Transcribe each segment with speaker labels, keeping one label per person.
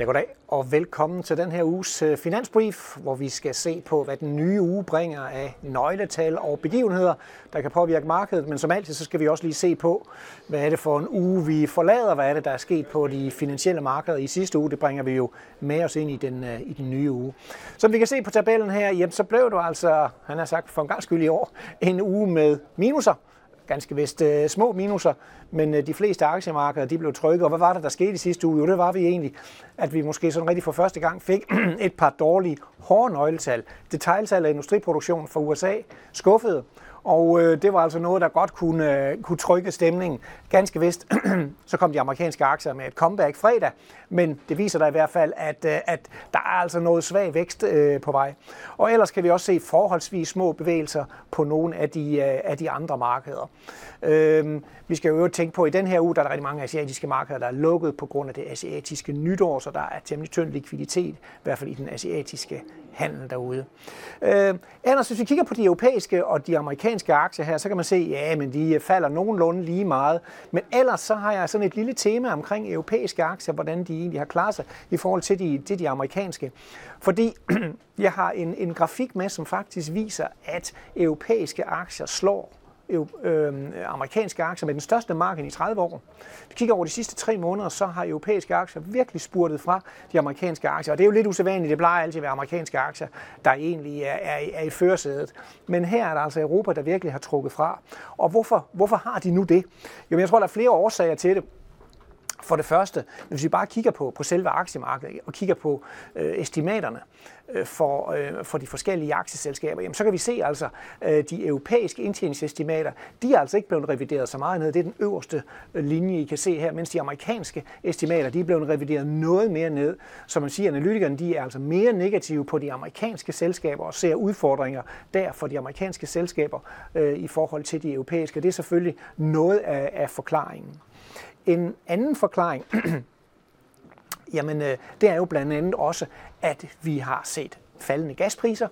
Speaker 1: Ja, goddag og velkommen til den her uges øh, finansbrief, hvor vi skal se på, hvad den nye uge bringer af nøgletal og begivenheder, der kan påvirke markedet. Men som altid, så skal vi også lige se på, hvad er det for en uge, vi forlader, hvad er det, der er sket på de finansielle markeder i sidste uge. Det bringer vi jo med os ind i den, øh, i den nye uge. Som vi kan se på tabellen her, jamen, så blev det altså, han har sagt for en gang skyld i år, en uge med minuser ganske vist øh, små minuser, men øh, de fleste aktiemarkeder de blev trykket. Og hvad var det, der skete i sidste uge? Jo, det var vi egentlig, at vi måske sådan rigtig for første gang fik et par dårlige hårde nøgletal. Detailsalg af industriproduktion fra USA skuffede, og øh, det var altså noget, der godt kunne, øh, kunne trykke stemningen. Ganske vist, så kom de amerikanske aktier med et comeback fredag, men det viser da i hvert fald, at, øh, at der er altså noget svag vækst øh, på vej. Og ellers kan vi også se forholdsvis små bevægelser på nogle af de, øh, af de andre markeder. Øh, vi skal jo tænke på, at i den her uge, der er der rigtig mange asiatiske markeder, der er lukket på grund af det asiatiske nytår, så der er temmelig tynd likviditet, i hvert fald i den asiatiske handel derude. Øh, ellers, hvis vi kigger på de europæiske og de amerikanske aktier her, så kan man se, ja, men de øh, falder nogenlunde lige meget. Men ellers så har jeg sådan et lille tema omkring europæiske aktier, hvordan de egentlig har klaret sig i forhold til de, til de amerikanske. Fordi jeg har en, en grafik med, som faktisk viser, at europæiske aktier slår øh, amerikanske aktier med den største marken i 30 år. Hvis vi kigger over de sidste tre måneder, så har europæiske aktier virkelig spurtet fra de amerikanske aktier. Og det er jo lidt usædvanligt, det plejer altid at være amerikanske aktier, der egentlig er, er, er i førersædet. Men her er der altså Europa, der virkelig har trukket fra. Og hvorfor, hvorfor har de nu det? Jo, jeg tror, der er flere årsager til det. For det første, hvis vi bare kigger på, på selve aktiemarkedet og kigger på øh, estimaterne øh, for, øh, for de forskellige aktieselskaber, jamen, så kan vi se altså, øh, de europæiske indtjeningsestimater, de er altså ikke blevet revideret så meget ned. Det er den øverste øh, linje, I kan se her, mens de amerikanske estimater, de er blevet revideret noget mere ned. Så man siger, analytikerne de er altså mere negative på de amerikanske selskaber og ser udfordringer der for de amerikanske selskaber øh, i forhold til de europæiske. Det er selvfølgelig noget af, af forklaringen. En anden forklaring, jamen øh, det er jo blandt andet også, at vi har set faldende gaspriser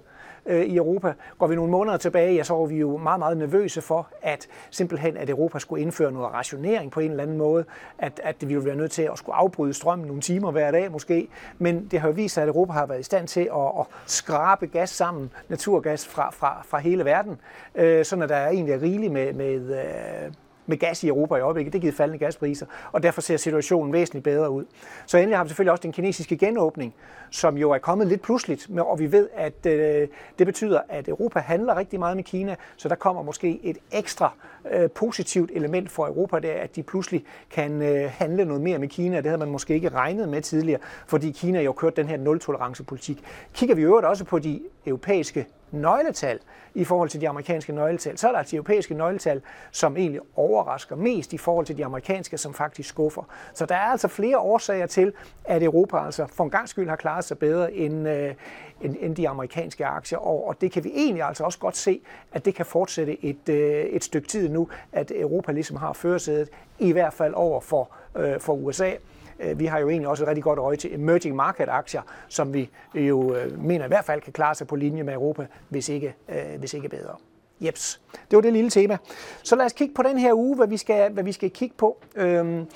Speaker 1: øh, i Europa. Går vi nogle måneder tilbage, ja, så var vi jo meget, meget nervøse for, at simpelthen at Europa skulle indføre noget rationering på en eller anden måde, at, at vi ville være nødt til at skulle afbryde strømmen nogle timer hver dag måske. Men det har jo vist sig, at Europa har været i stand til at, at skrabe gas sammen, naturgas fra, fra, fra hele verden, øh, sådan at der egentlig er rigeligt med, med øh, med gas i Europa i øjeblikket. Det giver faldende gaspriser, og derfor ser situationen væsentligt bedre ud. Så endelig har vi selvfølgelig også den kinesiske genåbning, som jo er kommet lidt pludseligt, og vi ved, at øh, det betyder, at Europa handler rigtig meget med Kina, så der kommer måske et ekstra øh, positivt element for Europa, det er, at de pludselig kan øh, handle noget mere med Kina. Det havde man måske ikke regnet med tidligere, fordi Kina jo kørt den her nul-tolerance-politik. Kigger vi øvrigt også på de europæiske nøgletal i forhold til de amerikanske nøgletal, så er der altså de europæiske nøgletal, som egentlig overrasker mest i forhold til de amerikanske, som faktisk skuffer. Så der er altså flere årsager til, at Europa altså for en gang skyld har klaret sig bedre end, øh, end, end de amerikanske aktier. Og, og det kan vi egentlig altså også godt se, at det kan fortsætte et, øh, et stykke tid nu, at Europa ligesom har førersædet, i hvert fald over for, øh, for USA. Øh, vi har jo egentlig også et rigtig godt øje til emerging market aktier, som vi jo øh, mener i hvert fald kan klare sig på linje med Europa, hvis ikke, øh, hvis ikke bedre. Jeps, det var det lille tema. Så lad os kigge på den her uge, hvad vi skal, hvad vi skal kigge på. Øhm,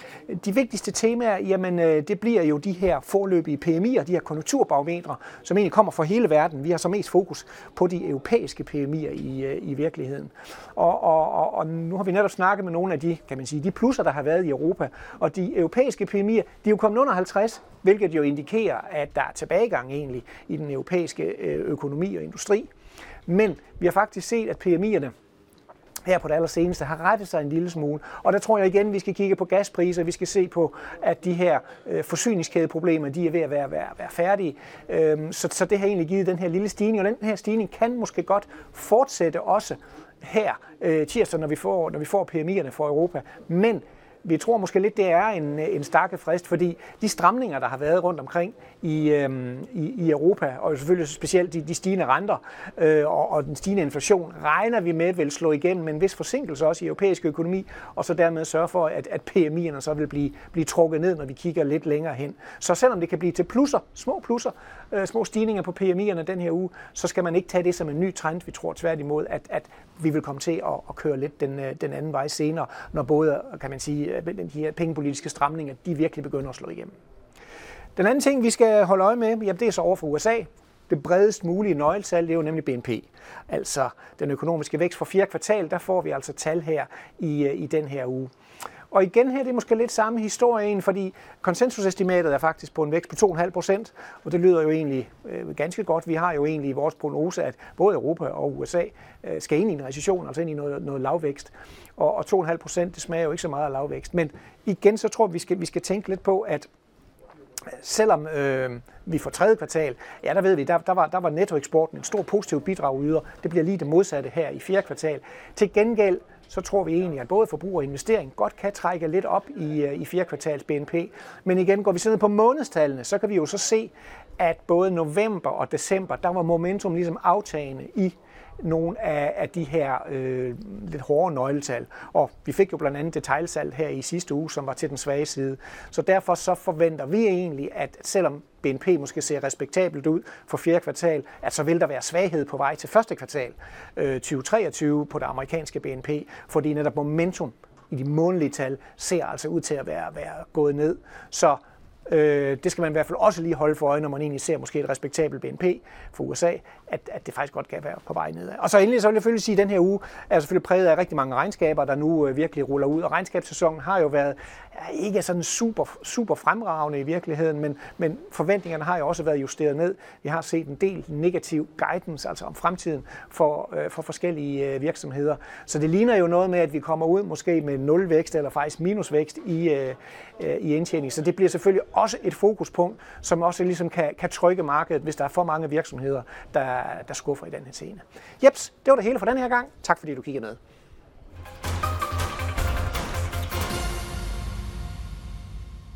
Speaker 1: de vigtigste temaer, jamen øh, det bliver jo de her forløbige PMI'er, de her konjunkturbarometre, som egentlig kommer fra hele verden. Vi har så mest fokus på de europæiske PMI'er i, øh, i virkeligheden. Og, og, og, og nu har vi netop snakket med nogle af de, kan man sige, de plusser, der har været i Europa. Og de europæiske PMI'er, de er jo kommet under 50, hvilket jo indikerer, at der er tilbagegang egentlig i den europæiske øh, økonomi og industri. Men vi har faktisk set, at PMI'erne her på det allerseneste har rettet sig en lille smule. Og der tror jeg igen, vi skal kigge på gaspriser, vi skal se på, at de her øh, forsyningskædeproblemer, de er ved at være, være, være færdige. Øhm, så, så det har egentlig givet den her lille stigning, og den her stigning kan måske godt fortsætte også her øh, tirsdag, når vi får, når vi får PMI'erne for Europa. Men vi tror måske lidt, det er en, øh, en stakke frist, fordi de stramninger, der har været rundt omkring i, øhm, i, i Europa, og selvfølgelig specielt de, de stigende renter øh, og, og den stigende inflation, regner vi med vil slå igennem med en vis forsinkelse også i europæisk økonomi, og så dermed sørge for, at, at PMI'erne så vil blive, blive trukket ned, når vi kigger lidt længere hen. Så selvom det kan blive til plusser, små plusser, øh, små stigninger på PMI'erne den her uge, så skal man ikke tage det som en ny trend. Vi tror tværtimod, at, at vi vil komme til at, at køre lidt den, øh, den anden vej senere, når både, kan man sige, Øh, de her pengepolitiske stramninger, de virkelig begynder at slå igennem. Den anden ting, vi skal holde øje med, jamen det er så over for USA. Det bredest mulige nøgletal, det er jo nemlig BNP. Altså den økonomiske vækst for fjerde kvartal, der får vi altså tal her i, øh, i den her uge. Og igen her, det er måske lidt samme historie, fordi konsensusestimatet er faktisk på en vækst på 2,5 procent, og det lyder jo egentlig øh, ganske godt. Vi har jo egentlig i vores prognose, at både Europa og USA øh, skal ind i en recession, altså ind i noget, noget lavvækst. Og, og 2,5 procent, det smager jo ikke så meget af lavvækst. Men igen, så tror jeg, vi skal, vi skal tænke lidt på, at selvom øh, vi får tredje kvartal, ja, der ved vi, der, der, var, der var nettoeksporten en stor positiv bidrag yder. Det bliver lige det modsatte her i fjerde kvartal. Til gengæld, så tror vi egentlig, at både forbrug og investering godt kan trække lidt op i, øh, i fjerde kvartals BNP. Men igen, går vi så ned på månedstallene, så kan vi jo så se, at både november og december, der var momentum ligesom aftagende i nogle af, af de her øh, lidt hårde nøgletal. Og vi fik jo blandt andet detailsalg her i sidste uge, som var til den svage side. Så derfor så forventer vi egentlig, at selvom BNP måske ser respektabelt ud for fjerde kvartal, at så vil der være svaghed på vej til første kvartal øh, 2023 på det amerikanske BNP, fordi netop momentum i de månedlige tal ser altså ud til at være, være gået ned. Så Øh, det skal man i hvert fald også lige holde for øje, når man egentlig ser måske et respektabelt BNP for USA, at, at det faktisk godt kan være på vej nedad. Og så endelig så vil jeg selvfølgelig sige, at den her uge er selvfølgelig præget af rigtig mange regnskaber, der nu øh, virkelig ruller ud. Og regnskabssæsonen har jo været ja, ikke sådan super, super fremragende i virkeligheden, men, men forventningerne har jo også været justeret ned. Vi har set en del negativ guidance, altså om fremtiden for, øh, for forskellige øh, virksomheder. Så det ligner jo noget med, at vi kommer ud måske med nulvækst eller faktisk minusvækst i, øh, øh i indtjening. Så det bliver selvfølgelig også et fokuspunkt, som også ligesom kan, kan trykke markedet, hvis der er for mange virksomheder, der, der skuffer i den her scene. Jeps, det var det hele for den her gang. Tak fordi du kiggede med.